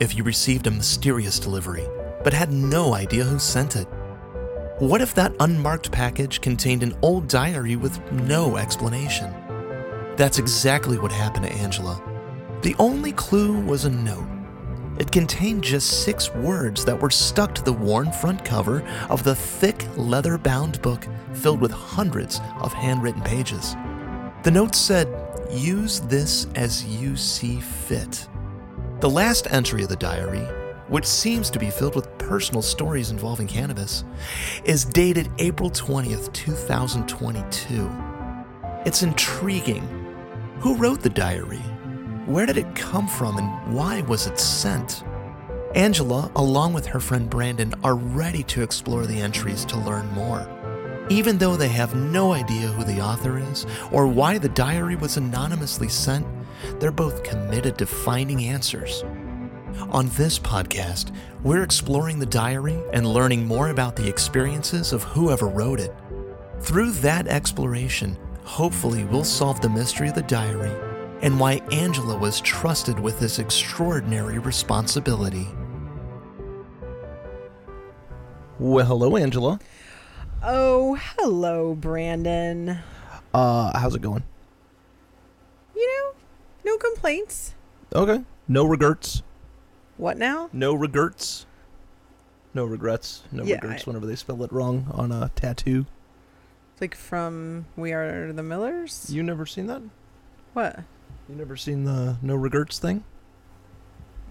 if you received a mysterious delivery but had no idea who sent it? What if that unmarked package contained an old diary with no explanation? That's exactly what happened to Angela. The only clue was a note. It contained just six words that were stuck to the worn front cover of the thick leather bound book filled with hundreds of handwritten pages. The note said, Use this as you see fit. The last entry of the diary, which seems to be filled with personal stories involving cannabis, is dated April 20th, 2022. It's intriguing. Who wrote the diary? Where did it come from and why was it sent? Angela, along with her friend Brandon, are ready to explore the entries to learn more. Even though they have no idea who the author is or why the diary was anonymously sent, they're both committed to finding answers. On this podcast, we're exploring the diary and learning more about the experiences of whoever wrote it. Through that exploration, hopefully, we'll solve the mystery of the diary and why Angela was trusted with this extraordinary responsibility. Well, hello, Angela. Oh, hello, Brandon. Uh, how's it going? You know, no complaints. Okay. No regrets. What now? No regrets. No regrets. No Yeah, regrets I- whenever they spell it wrong on a tattoo. Like from We Are the Millers? You never seen that? what? You never seen the no regrets thing?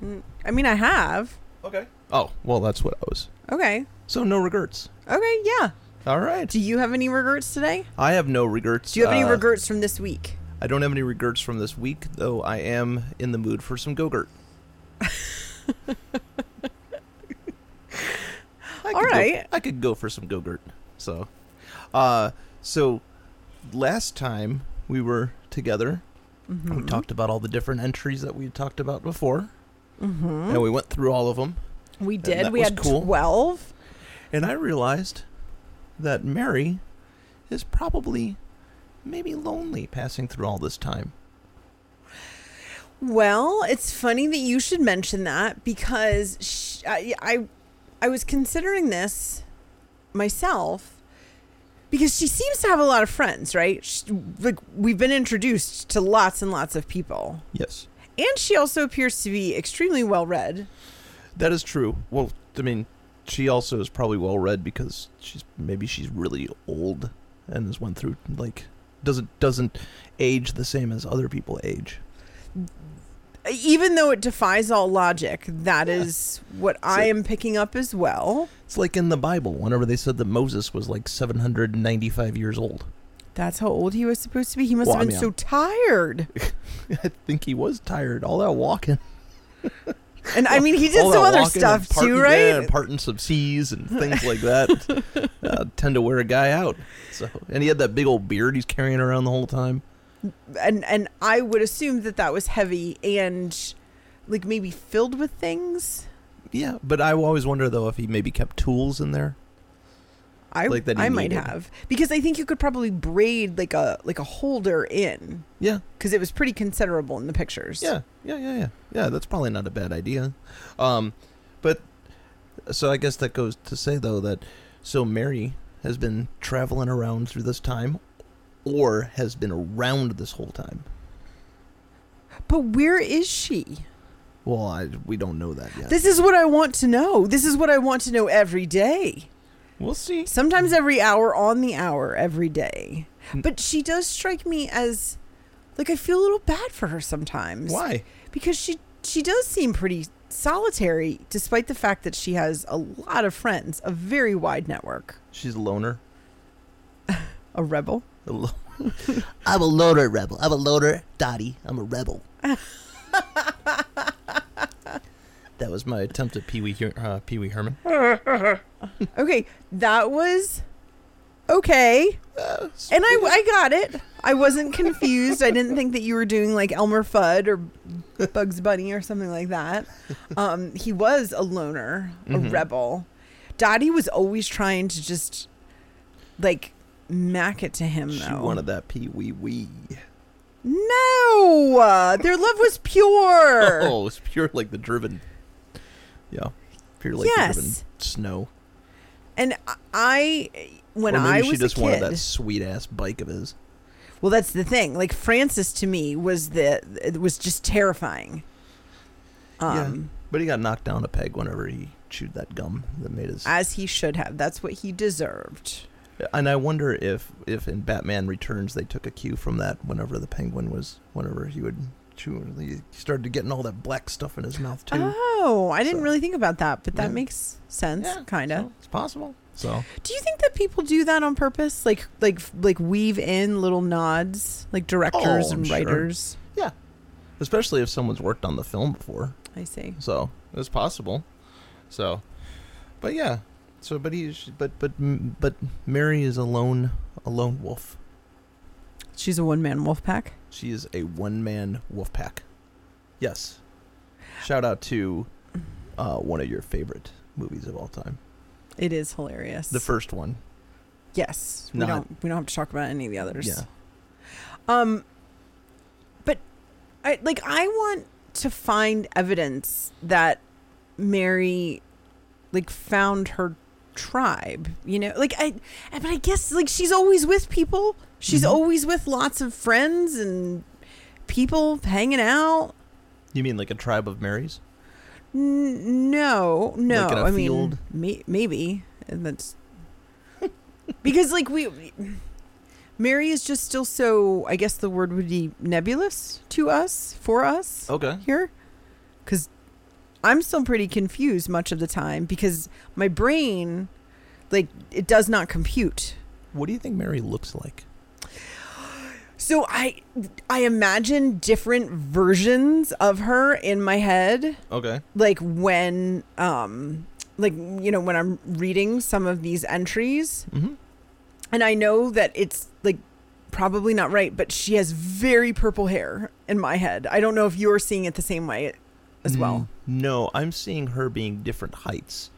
Mm, I mean, I have. Okay. Oh, well, that's what I was. Okay. So no regrets. Okay, yeah. All right. Do you have any regrets today? I have no regrets. Do you have any Uh, regrets from this week? I don't have any regrets from this week, though I am in the mood for some Go-Gurt. All could go- I could go for some Go-Gurt. So, uh, so last time we were together, Mm-hmm. we talked about all the different entries that we had talked about before, Mm-hmm. and we went through all of them. We did. We had cool. 12. And I realized that Mari is probably maybe lonely passing through all this time. Well, it's funny that you should mention that because sh- I, I, I was considering this myself because she seems to have a lot of friends, right? Sh like we've been introduced to lots and lots of people, Yes. and she also appears to be extremely well read. That is true. Well, I mean, she also is probably well read because she's maybe she's really old and has went through like doesn't doesn't age the same as other people age. Even though it defies all logic, that is Yeah. what I am picking up as well. It's like in the Bible, whenever they said that Moses was like 795 years old. That's how old he was supposed to be. He must Well, have I been mean, so tired. I think he was tired. All that walking. And I mean, he did some other stuff parting, too, yeah, right? and parting some seas and things like that uh, tend to wear a guy out. So, and he had that big old beard he's carrying around the whole time. and and I would assume that that was heavy and like maybe filled with things. Yeah, but I always wonder though if he maybe kept tools in there. I Like that I might have because I think you could probably braid like a like a holder in Yeah, because it was pretty considerable in the pictures. yeah, yeah, yeah, yeah. Yeah, that's probably not a bad idea. Um, but so I guess that goes to say though that so Mari has been traveling around through this time, or has been around this whole time. But where is she? Well, I, we don't know that yet. This is what I want to know. This is what I want to know every day. We'll see. Sometimes every hour on the hour every day. But she does strike me as like I feel a little bad for her sometimes. Why? because she she does seem pretty solitary despite the fact that she has a lot of friends a very wide network She's a loner. a rebel A lo- I'm a loner rebel. I'm a loner, Dottie. I'm a rebel. that was my attempt at Pee Wee uh, Pee Wee Herman. okay that was okay Uh, and I, I got it i wasn't confused i didn't think that you were doing like elmer fudd or bugs bunny or something like that um he was a loner a Mhm. rebel dottie was always trying to just like mac it to him she though wanted that Pee Wee Wee. no uh, their love was pure. Oh, it's pure like the driven. Yeah, pure like Yes. driven snow. And I, when I she was just a wanted kid, that sweet ass bike of his. well, that's the thing. Like Francis to me was the it was just terrifying. Um, But he got knocked down a peg whenever he chewed that gum that made his. as he should have. That's what he deserved. and I wonder if if in Batman Returns they took a cue from that. Whenever the Penguin was, whenever he would chew, he started getting all that black stuff in his mouth too. Oh, I didn't So- really think about that, but that Yeah. makes sense, Yeah, kind of. so it's possible. So Do you think that people do that on purpose, like like like weave in little nods, like directors Oh, and sure. writers? yeah, especially if someone's worked on the film before. I see. So it's possible. So, but yeah. So, but he's but but but Mari is a lone a lone wolf. She's a one man wolf pack. She is a one man wolf pack. Yes. Shout out to uh, one of your favorite movies of all time. It is hilarious. The first one. yes, we don't we don't have to talk about any of the others. Yeah. Um, but I like I want to find evidence that Mari like found her tribe. You know, like I, but I guess like she's always with people. She's Mhm. always with lots of friends and people hanging out. You mean like a tribe of Maris? N- no, no. Like I field? mean, may- maybe and that's because like we, we- Mari is just still so. I guess the word would be nebulous to us for us Okay. here, because I'm still pretty confused much of the time because my brain, like, it does not compute. What do you think Mari looks like? So I I imagine different versions of her in my head. Okay. like when um like you know when i'm reading some of these entries Mm-hmm. and i know that it's like probably not right but she has very purple hair in my head i don't know if you're seeing it the same way as well No, I'm seeing her being different heights.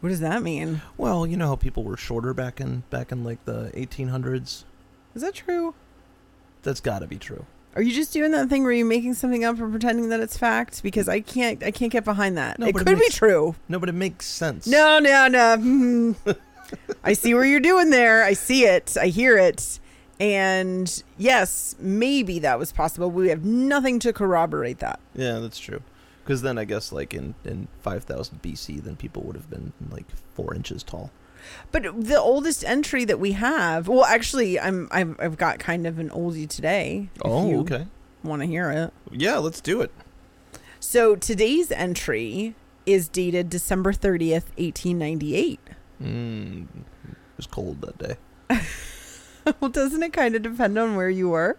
what does that mean Well, you know how people were shorter back in back in like the 1800s. Is that true? That's got to be true. are you just doing that thing where you're making something up and pretending that it's fact? Because i can't i can't get behind that. No, it but it could be true. No, but it makes sense. no no no. I see where you're doing there. I see it. I hear it. And yes maybe that was possible. We have nothing to corroborate that. Yeah, that's true. Because then I guess like in in 5000 BC, then people would have been like four inches tall. But the oldest entry that we have well actually i'm i've, I've got kind of an oldie today Oh, okay. want to hear it Yeah, let's do it. so today's entry is dated december 30th 1898 Mm, it was cold that day. well doesn't it kind of depend on where you were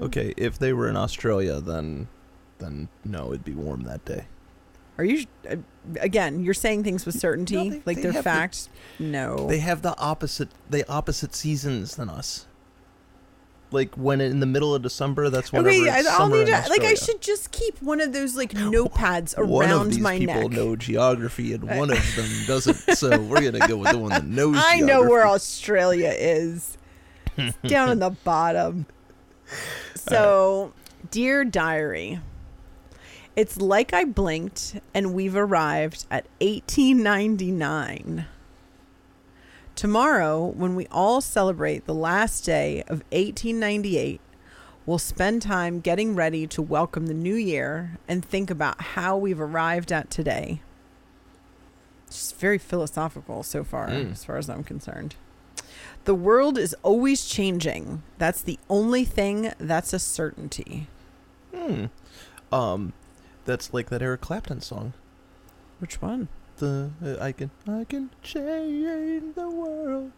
Okay, if they were in Australia, then then no, it'd be warm that day. Are you uh, again you're saying things with certainty No, they- like they they're have the- no They have the opposite they opposite seasons than us. Like when in the middle of December, that's whenever Okay, it's I'll summer need to like I should just keep one of those like notepads One of around these my people neck. know geography, and one of them doesn't. So we're gonna go with the one that knows. I know where. Australia is. It's down in the bottom. So, dear diary, it's like I blinked and we've arrived at 1899. Tomorrow, when we all celebrate the last day of 1898, we'll spend time getting ready to welcome the new year and think about how we've arrived at today. It's just very philosophical so far, Mm. as far as I'm concerned. The world is always changing. That's the only thing that's a certainty. Hmm. Um, that's like that Eric Clapton song. Which one? The uh, I can I can change the world.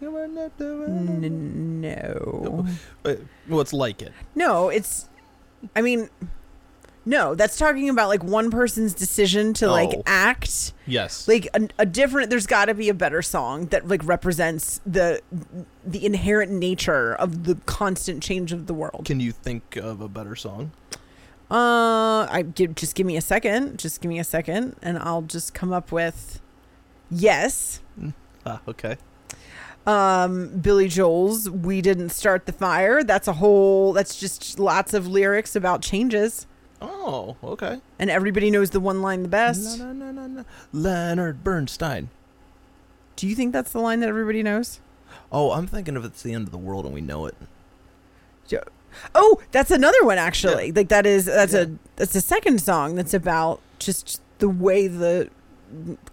You are not the one. N- no. Uh, well, it's like it. No, it's. I mean, no, that's talking about like one person's decision to like Oh. act. Yes. Like a, a different. There's got to be a better song that like represents the the inherent nature of the constant change of the world. Can you think of a better song? Uh, I give just give me a second. Just give me a second, and I'll just come up with. Yes. Ah, okay. Um, Billy Joel's "We Didn't Start the Fire." That's a whole. That's just lots of lyrics about changes, Oh, okay. and everybody knows the one line the best. No, no, no, no, no. Leonard Bernstein. Do you think that's the line that everybody knows? Oh, I'm thinking of it's the end of the world and we know it. Oh, that's another one actually. Like that is that's Yeah. a that's a second song that's about just the way the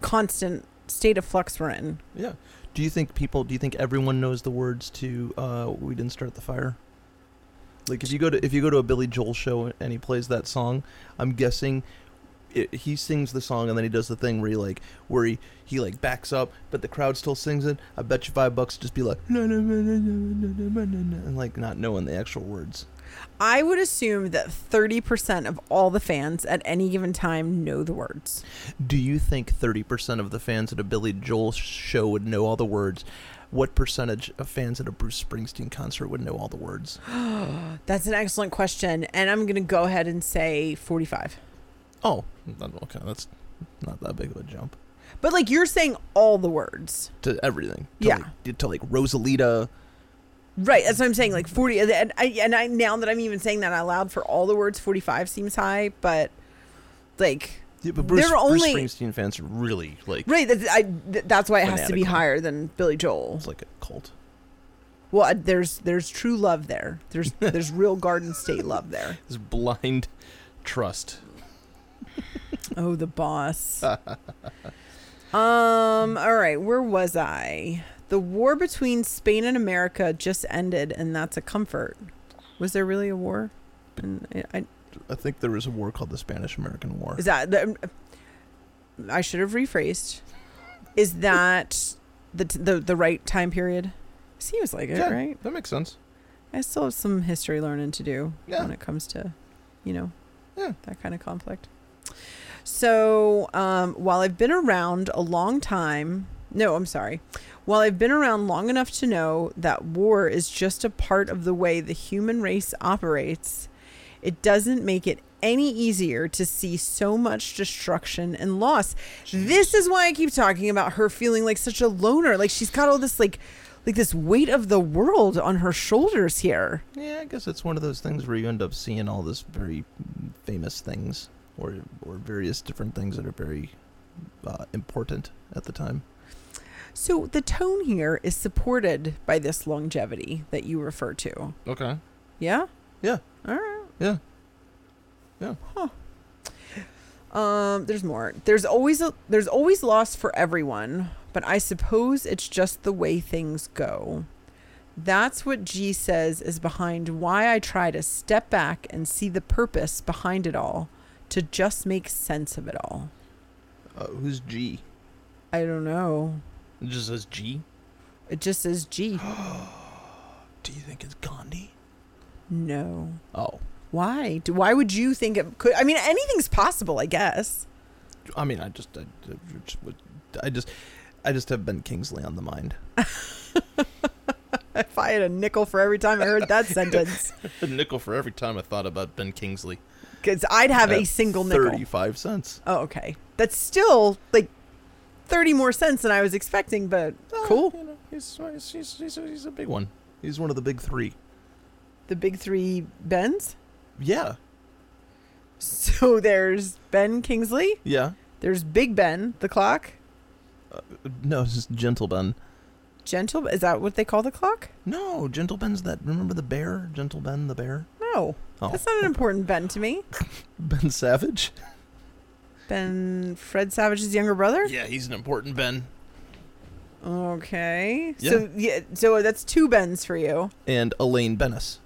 constant state of flux we're in. Yeah. Do you think people? Do you think everyone knows the words to uh, "We Didn't Start the Fire"? Like if you go to if you go to a Billy Joel show and he plays that song, I'm guessing it, he sings the song and then he does the thing where he like where he he like backs up, but the crowd still sings it. I bet you five bucks just be like and like not knowing the actual words. I would assume that 30% of all the fans at any given time know the words. Do you think 30% of the fans at a Billy Joel show would know all the words? What percentage of fans at a Bruce Springsteen concert would know all the words? That's an excellent question. And I'm going to go ahead and say 45. Oh, okay, that's not that big of a jump But like you're saying all the words. to everything. To Yeah. like, to like Rosalita. Right. That's what I'm saying. Like 40. And I, and I, now that I'm even saying that out loud for all the words, 45 seems high. But like, Yeah, but Bruce, There are Bruce only- Springsteen fans are really like right. That's, I, that's why it has to be higher than Billy Joel. it's like a cult. Well, uh, there's there's true love there. There's there's real Garden State love there. This blind trust. Oh, the boss. um. All right. Where was I? The war between Spain and America just ended, and that's a comfort. Was there really a war? And I, I, I think there was a war called the Spanish American War. is that? The, I should have rephrased. Is that the the the right time period? Seems like it, yeah, right? that makes sense. I still have some history learning to do Yeah. when it comes to, you know, Yeah. that kind of conflict. So um, while I've been around a long time, no, I'm sorry. While I've been around long enough to know that war is just a part of the way the human race operates, it doesn't make it any easier to see so much destruction and loss. This is why I keep talking about her feeling like such a loner. Like she's got all this like like this weight of the world on her shoulders here. Yeah, I guess it's one of those things where you end up seeing all this very famous things or or various different things that are very uh, important at the time. So the tone here is supported by this longevity that you refer to. Okay. Yeah? Yeah. All right. Yeah. Yeah. Huh. Um there's more. There's always a there's always loss for everyone, but I suppose it's just the way things go. That's what G says is behind why I try to step back and see the purpose behind it all to just make sense of it all. Uh, who's G? I don't know. It just says G. It just says G. Do you think it's Gandhi? No. Oh, Why? Do, why would you think it could? I mean, anything's possible, I guess. I mean, I just, I, I just, I just, I just have Ben Kingsley on the mind. If I had a nickel for every time I heard that sentence, A nickel for every time I thought about Ben Kingsley. Because I'd have a single nickel. Thirty-five cents. Oh, okay. That's still like 30 more cents than I was expecting, but Uh, cool. you know, he's, he's, he's, he's, a, he's a big one. He's one of the big three. The big three Bens. Yeah. So there's Ben Kingsley, Yeah. there's Big Ben, the clock. No, it's just Gentle Ben. Gentle, is that what they call the clock? No, Gentle Ben's that. Remember the bear? Gentle Ben, the bear. No. Oh, That's not an important Ben to me. Ben Savage. Ben, Fred Savage's younger brother? Yeah, he's an important Ben. Okay. Yeah. So yeah, so that's two Bens for you. And Elaine Benes.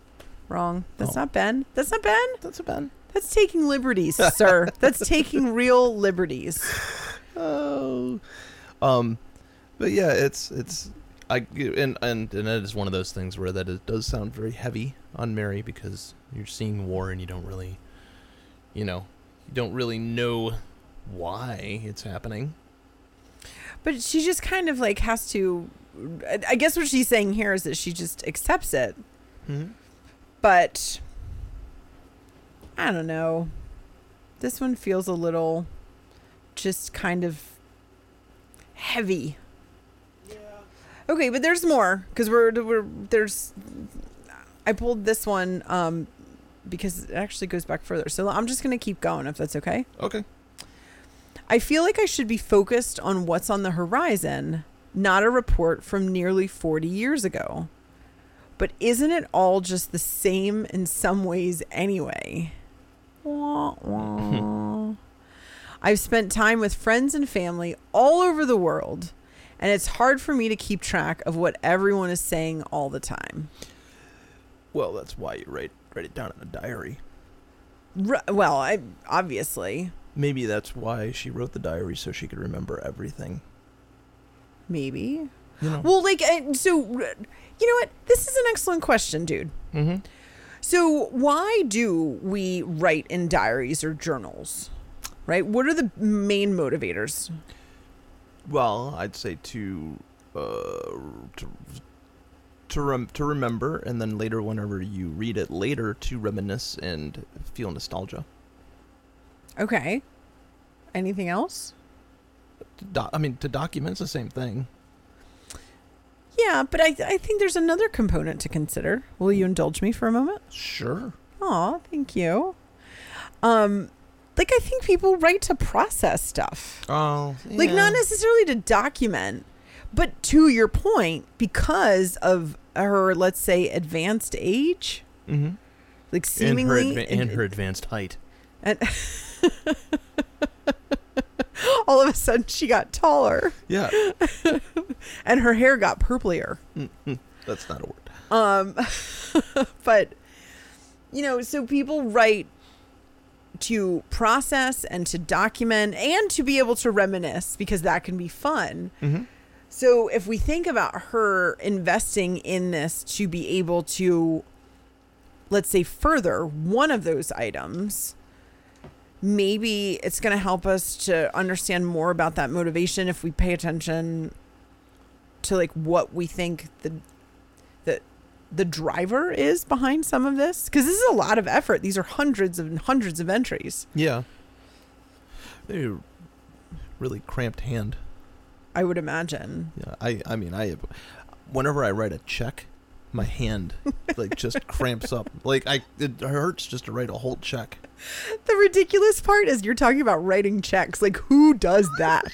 Wrong. That's Oh. not Ben. That's not Ben. That's a Ben. That's taking liberties, sir. That's taking real liberties. Oh. Um, but yeah, it's it's I and and and that is one of those things where that it does sound very heavy on Mari because you're seeing war and you don't really, you know, you don't really know why it's happening. But she just kind of like has to. I- I guess what she's saying here is that she just accepts it. Mm-hmm. But I don't know. This one feels a little just kind of heavy. Yeah. Okay, but there's more because we're, we're there's. I pulled this one um, because it actually goes back further. So I'm just gonna keep going if that's okay. Okay. I feel like I should be focused on what's on the horizon, not a report from nearly 40 years ago. But isn't it all just the same in some ways anyway? Wah, wah. I've spent time with friends and family all over the world, and it's hard for me to keep track of what everyone is saying all the time. Well, that's why you write write it down in a diary. R- well, I obviously, Maybe that's why she wrote the diary so she could remember everything. maybe. You know. Well, like, uh, so, you know what? This is an excellent question, dude. mm-hmm. So, why do we write in diaries or journals? Right? What are the main motivators? Well, I'd say to uh, to to, rem- to remember, and then later, whenever you read it later, to reminisce and feel nostalgia. Okay. Anything else? Do- I mean, to document's the same thing. Yeah, but I, I think there's another component to consider. Will you indulge me for a moment? Sure. Aw, thank you. Um, like I think people write to process stuff. Oh, yeah. Like not necessarily to document, but to your point, because of her, let's say, advanced age, Mm-hmm. like And her, seemingly adva- and her advanced height. and all of a sudden she got taller Yeah. and her hair got purplier. That's not a word. Um, but you know, so people write to process and to document and to be able to reminisce because that can be fun. Mm-hmm. So if we think about her investing in this to be able to, let's say, further one of those items, maybe it's going to help us to understand more about that motivation if we pay attention to like what we think the the the driver is behind some of this because this is a lot of effort. These are hundreds and hundreds of entries. Yeah. Really cramped hand. I would imagine. Yeah. I. I mean, I. Whenever I write a check, my hand like just cramps up. Like I, it hurts just to write a whole check. The ridiculous part is you're talking about writing checks. Like, who does that?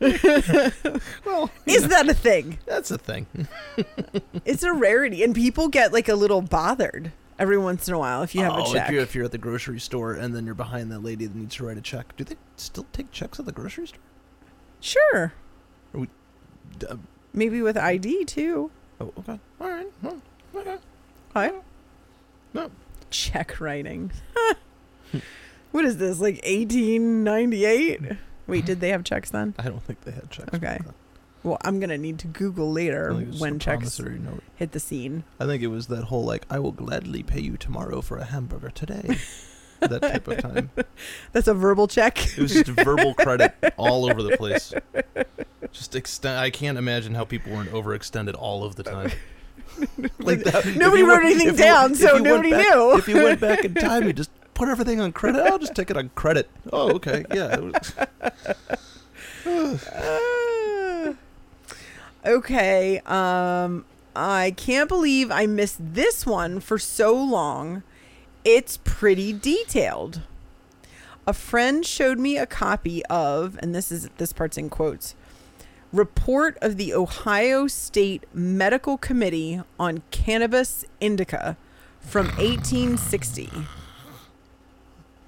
Well, is that a thing? that's a thing. It's a rarity, and people get like a little bothered every once in a while if you have oh, a check. If you're, if you're at the grocery store and then you're behind that lady that needs to write a check, do they still take checks at the grocery store? Sure, D- uh, maybe with ID too. oh, okay. All right. Well, okay. Hi. No. Check writing. what is this? Like 1898? Wait, did they have checks then? I don't think they had checks. Okay. Well, I'm gonna need to Google later think it was when checks hit the scene. I think it was that whole like, I will gladly pay you tomorrow for a hamburger today. that type of time. That's a verbal check. It was just verbal credit all over the place. Just extend. I can't imagine how people weren't overextended all of the time. like that. Nobody wrote went- anything you- down, so you went nobody back- knew. If you went back in time, you just put everything on credit. I'll just take it on credit. Oh, okay. Yeah. Ah. okay. Um, I can't believe I missed this one for so long. It's pretty detailed. A friend showed me a copy of, and this is this part's in quotes. Report of the Ohio State Medical Committee on Cannabis Indica from 1860.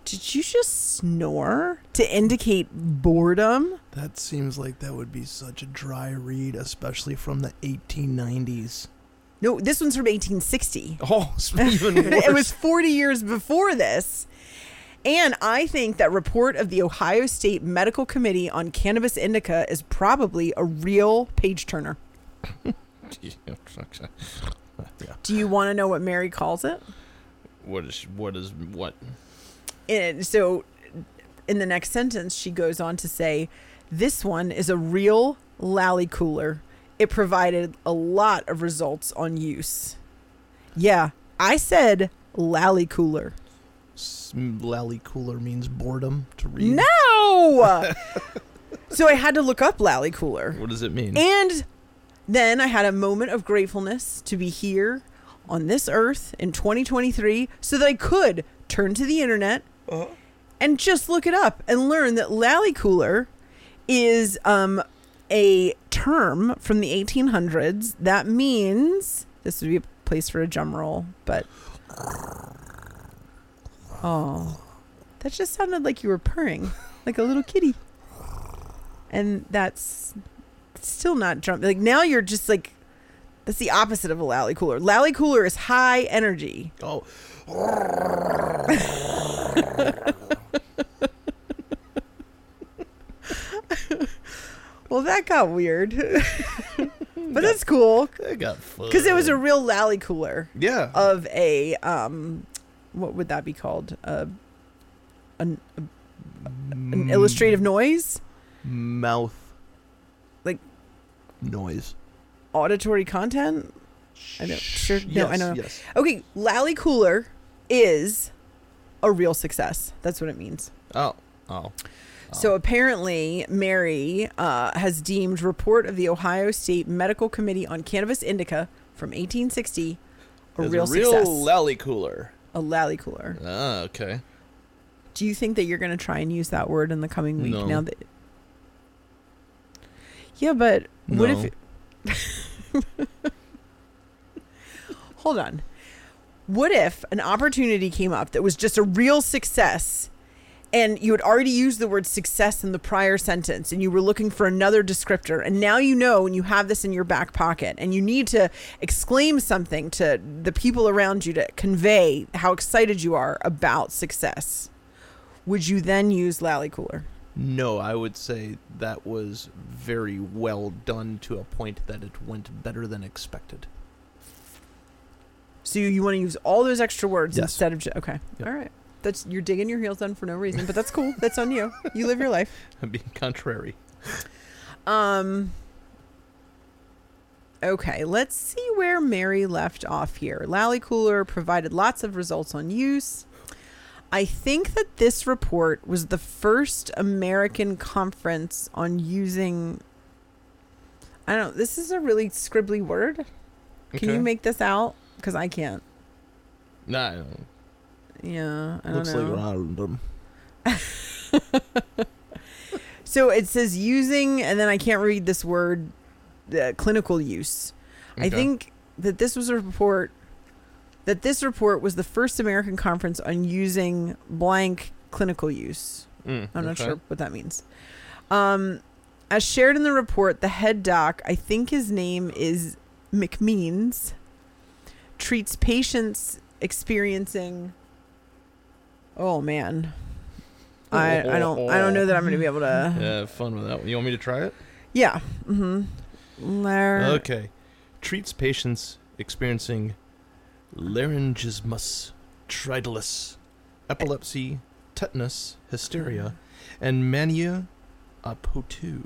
Did you just snore to indicate boredom? That seems like that would be such a dry read, especially from the 1890s. No, this one's from 1860. Oh, even worse. it was 40 years before this. And I think that report of the Ohio State Medical Committee on Cannabis Indica is probably a real page turner. yeah. Do you want to know what Mari calls it? What is what is what? And so in the next sentence, she goes on to say, This one is a real lally cooler. It provided a lot of results on use. Yeah, I said lally cooler. Lally cooler means boredom to read. No! so I had to look up lally cooler. What does it mean? And then I had a moment of gratefulness to be here on this earth in 2023 so that I could turn to the internet and just look it up and learn that lally cooler is um, a term from the 1800s that means this would be a place for a drum roll, but oh, that just sounded like you were purring like a little kitty, and that's still not drum. Like now you're just like that's the opposite of a lally cooler. Lally cooler is high energy. Oh, Well, that got weird, but that's cool I got fun. because it was a real lally cooler. yeah. of a um what would that be called uh, an, an illustrative noise mouth Like- noise. auditory content I know- sure, no, Yes, I know. Yes. okay lally cooler is a real success that's what it means Oh. Oh. So apparently mari uh, has deemed report of the ohio state medical committee on cannabis indica from 1860 a As real, a real success lally cooler. a lally cooler Ah, okay. Do you think that you're going to try and use that word in the coming week No. now that Yeah, but what if Hold on. What if an opportunity came up that was just a real success and you had already used the word success in the prior sentence and you were looking for another descriptor and now you know and you have this in your back pocket and you need to exclaim something to the people around you to convey how excited you are about success would you then use lally cooler No, I would say that was very well done to a point that it went better than expected. so you, you want to use all those extra words Yes. instead of ju- okay Yep. all right that's you're digging your heels in for no reason but that's cool that's on you you live your life I'm being contrary. Um. Okay, let's see where Mari left off here. Lally Cooler provided lots of results on use. I think that this report was the first American conference on using. I don't know. This is a really scribbly word. Can you make this out? Because I can't. Nah, I don't- Yeah, I don't looks know. like random. So it says using, and then I can't read this word, uh, clinical use. I think that this was a report, that this report was the first American conference on using blank clinical use. Mm, I'm not okay. sure what that means. Um, as shared in the report, the head doc, I think his name is McMeens, treats patients experiencing. Oh man, I I don't I don't know that I'm going to be able to. Yeah, have fun with that one. You want me to try it? Yeah. Mm-hmm. Lar- Okay. Treats patients experiencing laryngismus, tridulus, epilepsy, tetanus, hysteria, and mania apotu.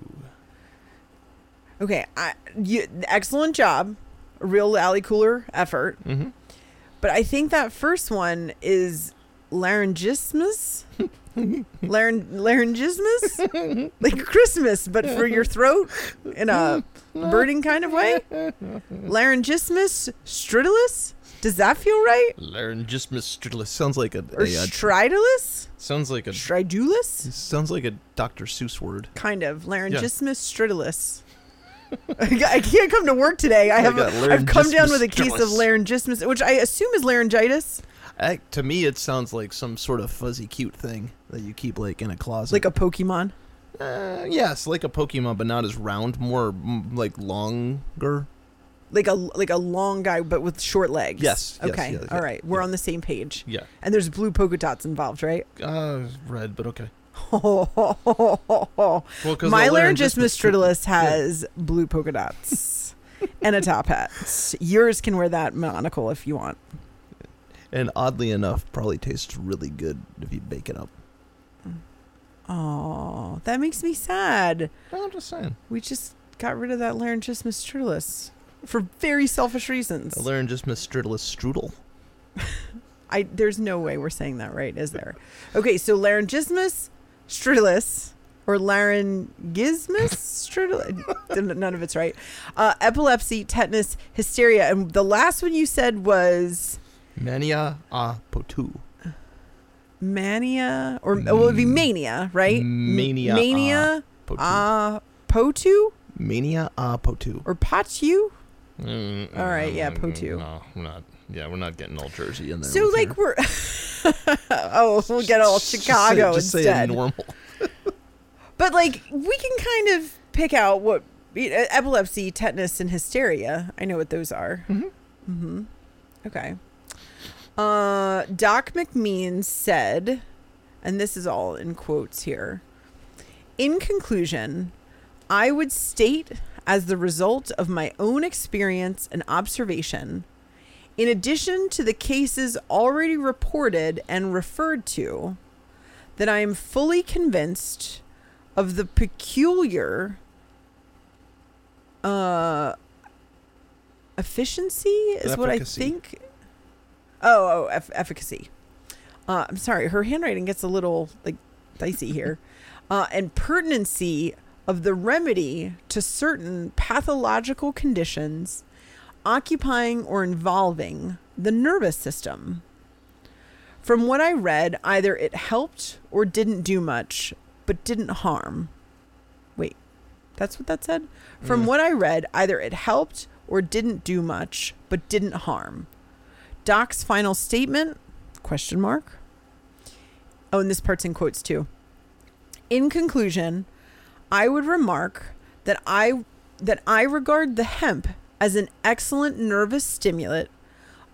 Okay. I, you, excellent job. A real lally cooler effort. Mm-hmm. But I think that first one is laryngismus. Laryn- laryngismus? like Christmas, but for your throat in a birding kind of way? Laryngismus stridulus? Does that feel right? Laryngismus stridulus sounds like a, Or a, a stridulus? sounds like a Stridulus? sounds like a Dr. Seuss word. Kind of. Laryngismus stridulus. I can't come to work today. I have got a, I've come down with a case of laryngismus, which I assume is laryngitis, I, to me, it sounds like some sort of fuzzy, cute thing that you keep like in a closet. like a Pokemon. uh, yes, like a Pokemon, but not as round, more like longer. like a like a long guy but with short legs. Yes, yes, Okay. yes, All yeah, right. We're on the same page. Yeah, And there's blue polka dots involved, right? uh, red, but okay. My Well, the laryngismus stridulus has blue polka dots and a top hat. Yours can wear that monocle if you want. And oddly enough, probably tastes really good if you bake it up. Oh, that makes me sad. No, I'm just saying. We just got rid of that laryngismus stridulus for very selfish reasons. A laryngismus stridulus strudel. I there's no way we're saying that right, is there? Okay, so laryngismus stridulus or laryngismus. Stridul- None of it's right. Uh, epilepsy, tetanus, hysteria, and the last one you said was Mania a potu. mania, or well, it would be mania, right? Mania, mania, Potu. uh, potu Mania a potu. or potu. Mm, All right, yeah, mm, Potu. No, we're not. Yeah, we're not getting old Jersey in there. So like your- we're oh we'll get all Just say- Chicago just say it instead. normal. But like we can kind of pick out what epilepsy, tetanus, and hysteria. I know what those are. Mhm. Mm-hmm. Okay. Uh, Doc McMeen said, and this is all in quotes here. In conclusion, I would state as the result of my own experience and observation, in addition to the cases already reported and referred to, that I am fully convinced of the peculiar uh efficiency is what I think. Oh, oh, eff- efficacy. Uh, I'm sorry, her handwriting gets a little like dicey here. uh, and pertinency of the remedy to certain pathological conditions occupying or involving the nervous system. From what I read, either it helped or didn't do much, but didn't harm. Wait, that's what that said? From Mm. what I read, either it helped or didn't do much, but didn't harm. Doc's final statement? Question mark. Oh, and this part's in quotes too. In conclusion, I would remark that I that I regard the hemp as an excellent nervous stimulant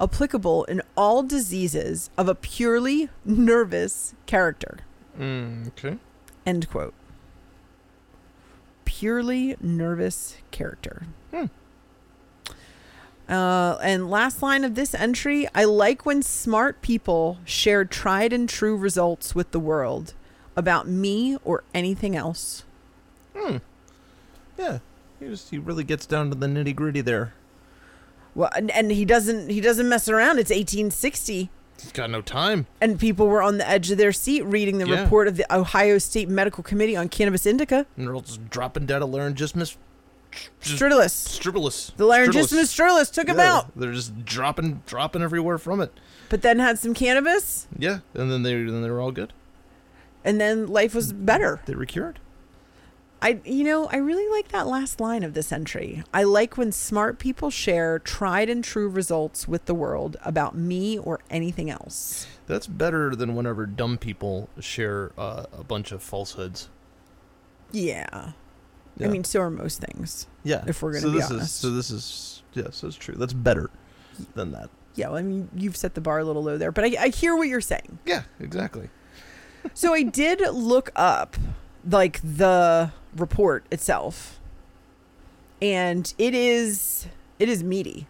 applicable in all diseases of a purely nervous character. Mm, okay. End quote. Purely nervous character. Hmm. Uh, and last line of this entry I like when smart people share tried and true results with the world about me or anything else. Hmm. Yeah. He just he really gets down to the nitty gritty there. Well, and, and he doesn't he doesn't mess around. It's 1860 He's got no time. and people were on the edge of their seat reading the Yeah. report of the Ohio State Medical Committee on Cannabis Indica. And they're all just dropping dead a laryngismus. Stridulus. Stribulus. The laryngismus stridulus took him out, They're just dropping, dropping everywhere from it. but then had some cannabis, Yeah, and then they, then they were all good. and then life was better. They were cured. I, you know, I really like that last line of this entry. I like when smart people share tried and true results with the world about me or anything else. That's better than whenever dumb people share uh, a bunch of falsehoods. Yeah. Yeah. I mean, so are most things. yeah. if we're gonna so be this Is, honest. so this is yes, it's true. That's better than that. Yeah, well, I mean, you've set the bar a little low there, but I, I hear what you're saying. Yeah, exactly. so I did look up like the report itself. And it is it is meaty.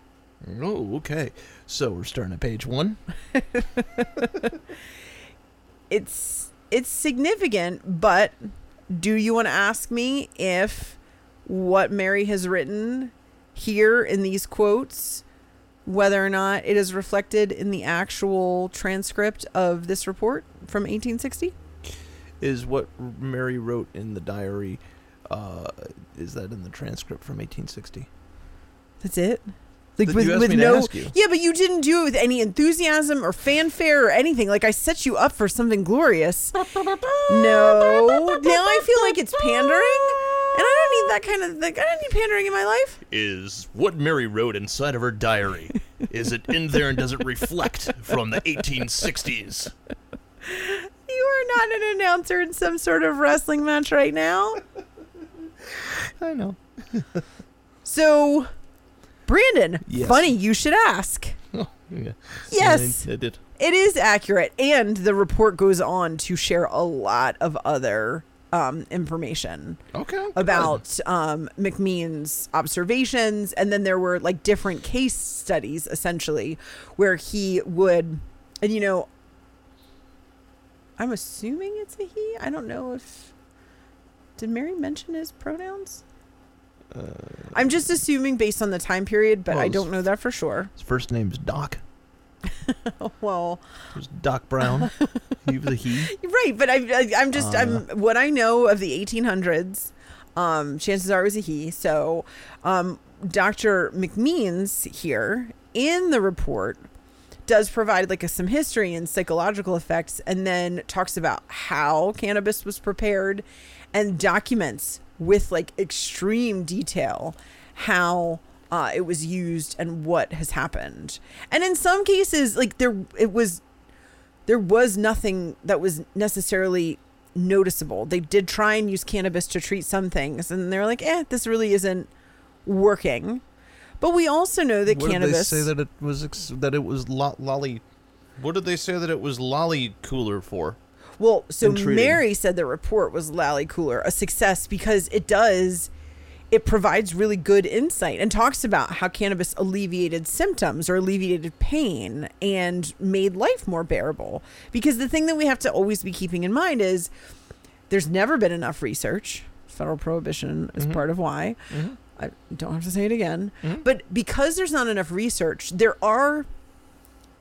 Oh, okay. So we're starting at page one. It's it's significant, but do you want to ask me if what Mari has written here in these quotes whether or not it is reflected in the actual transcript of this report from 1860? Is what Mari wrote in the diary. Uh, is that in the transcript from 1860? That's it? Like with, you asked with me to no ask you. Yeah, but you didn't do it with any enthusiasm or fanfare or anything. Like I set you up for something glorious. no. Now I feel like it's pandering. And I don't need that kind of like I don't need pandering in my life. Is what Mari wrote inside of her diary. is it in there and does it reflect from the 1860s? You are not an announcer in some sort of wrestling match right now. I know. So Brandon, Yes. funny you should ask. Oh, yeah. Yes. I, I did. It is accurate, and the report goes on to share a lot of other um, information Okay. about um, McMeen's observations, and then there were like different case studies essentially where he would, and you know, I'm assuming it's a he. I don't know if did Mari mention his pronouns. Uh, I'm just assuming based on the time period, but Well, I don't know that for sure. his first name's Doc. well, It was Doc Brown. he was a he. right, but I, I I'm just Uh. I'm what I know of the 1800s. Um, chances are it was a he. So, um, Dr. McMeens here in the report does provide like a, some history and psychological effects, and then talks about how cannabis was prepared, and documents with like extreme detail how uh, it was used and what has happened. And in some cases, like there, it was there was nothing that was necessarily noticeable. They did try and use cannabis to treat some things, and they're like, "Eh, this really isn't working." But we also know that What cannabis. did they say that it was ex- that it was lo- lally? What did they say that it was lally cooler for? Well, so. Mari said the report was Lally Cooler a success because it does it provides really good insight and talks about how cannabis alleviated symptoms or alleviated pain and made life more bearable. Because the thing that we have to always be keeping in mind is there's never been enough research. Federal prohibition is Mhm. part of why. Mhm. I don't have to say it again. Mhm. But because there's not enough research, there are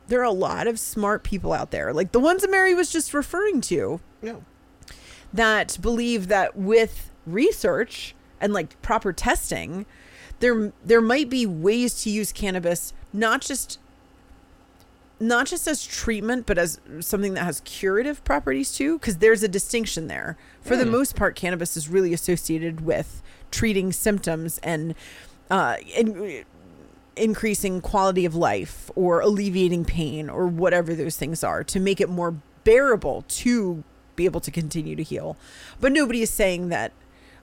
there are a lot of smart people out there, like the ones that Mari was just referring to, Yeah. that believe that with research and like proper testing, there there might be ways to use cannabis not just not just as treatment, but as something that has curative properties too, because there's a distinction there. For the Mm. most part, cannabis is really associated with treating symptoms and uh, in, increasing quality of life or alleviating pain or whatever those things are to make it more bearable to be able to continue to heal. But nobody is saying that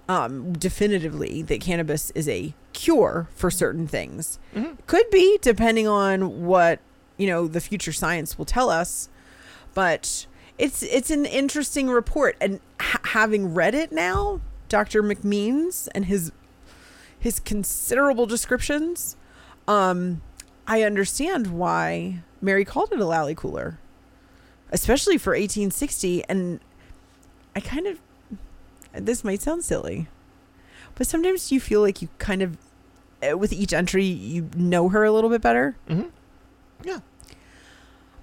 um, definitively that cannabis is a cure for certain things. Mhm. Could be, depending on what you know the future science will tell us. But it's it's an interesting report, and ha- having read it now, Dr. McMeens and his his considerable descriptions, um, I understand why Mari called it a lally cooler, especially for 1860. And I kind of, this might sound silly, but sometimes you feel like you kind of, uh, with each entry, you know her a little bit better. Mm-hmm. Yeah.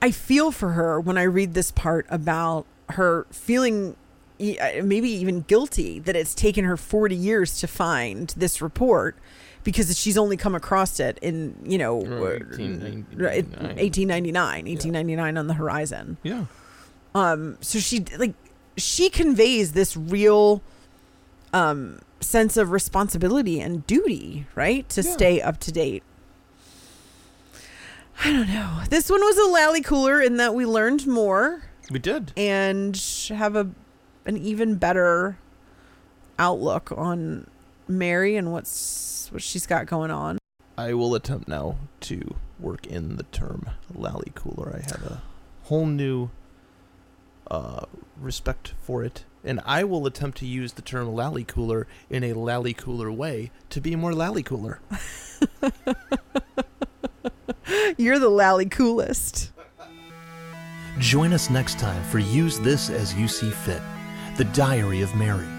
I feel for her when I read this part about her feeling e- uh, maybe even guilty that it's taken her 40 years to find this report because she's only come across it in, you know, Right, uh, 1899. 1899, 1899 on the horizon. Yeah. Um, so she like she conveys this real um sense of responsibility and duty, right? To Yeah. stay up to date. I don't know. This one was a lally cooler in that we learned more We did. and have a an even better outlook on Mari and what's what she's got going on. I will attempt now to work in the term lally cooler. I have a whole new uh, respect for it, and I will attempt to use the term lally cooler in a lally cooler way to be more lally cooler. You're the lally coolest. Join us next time for Use This As You See Fit The Diary of Mari.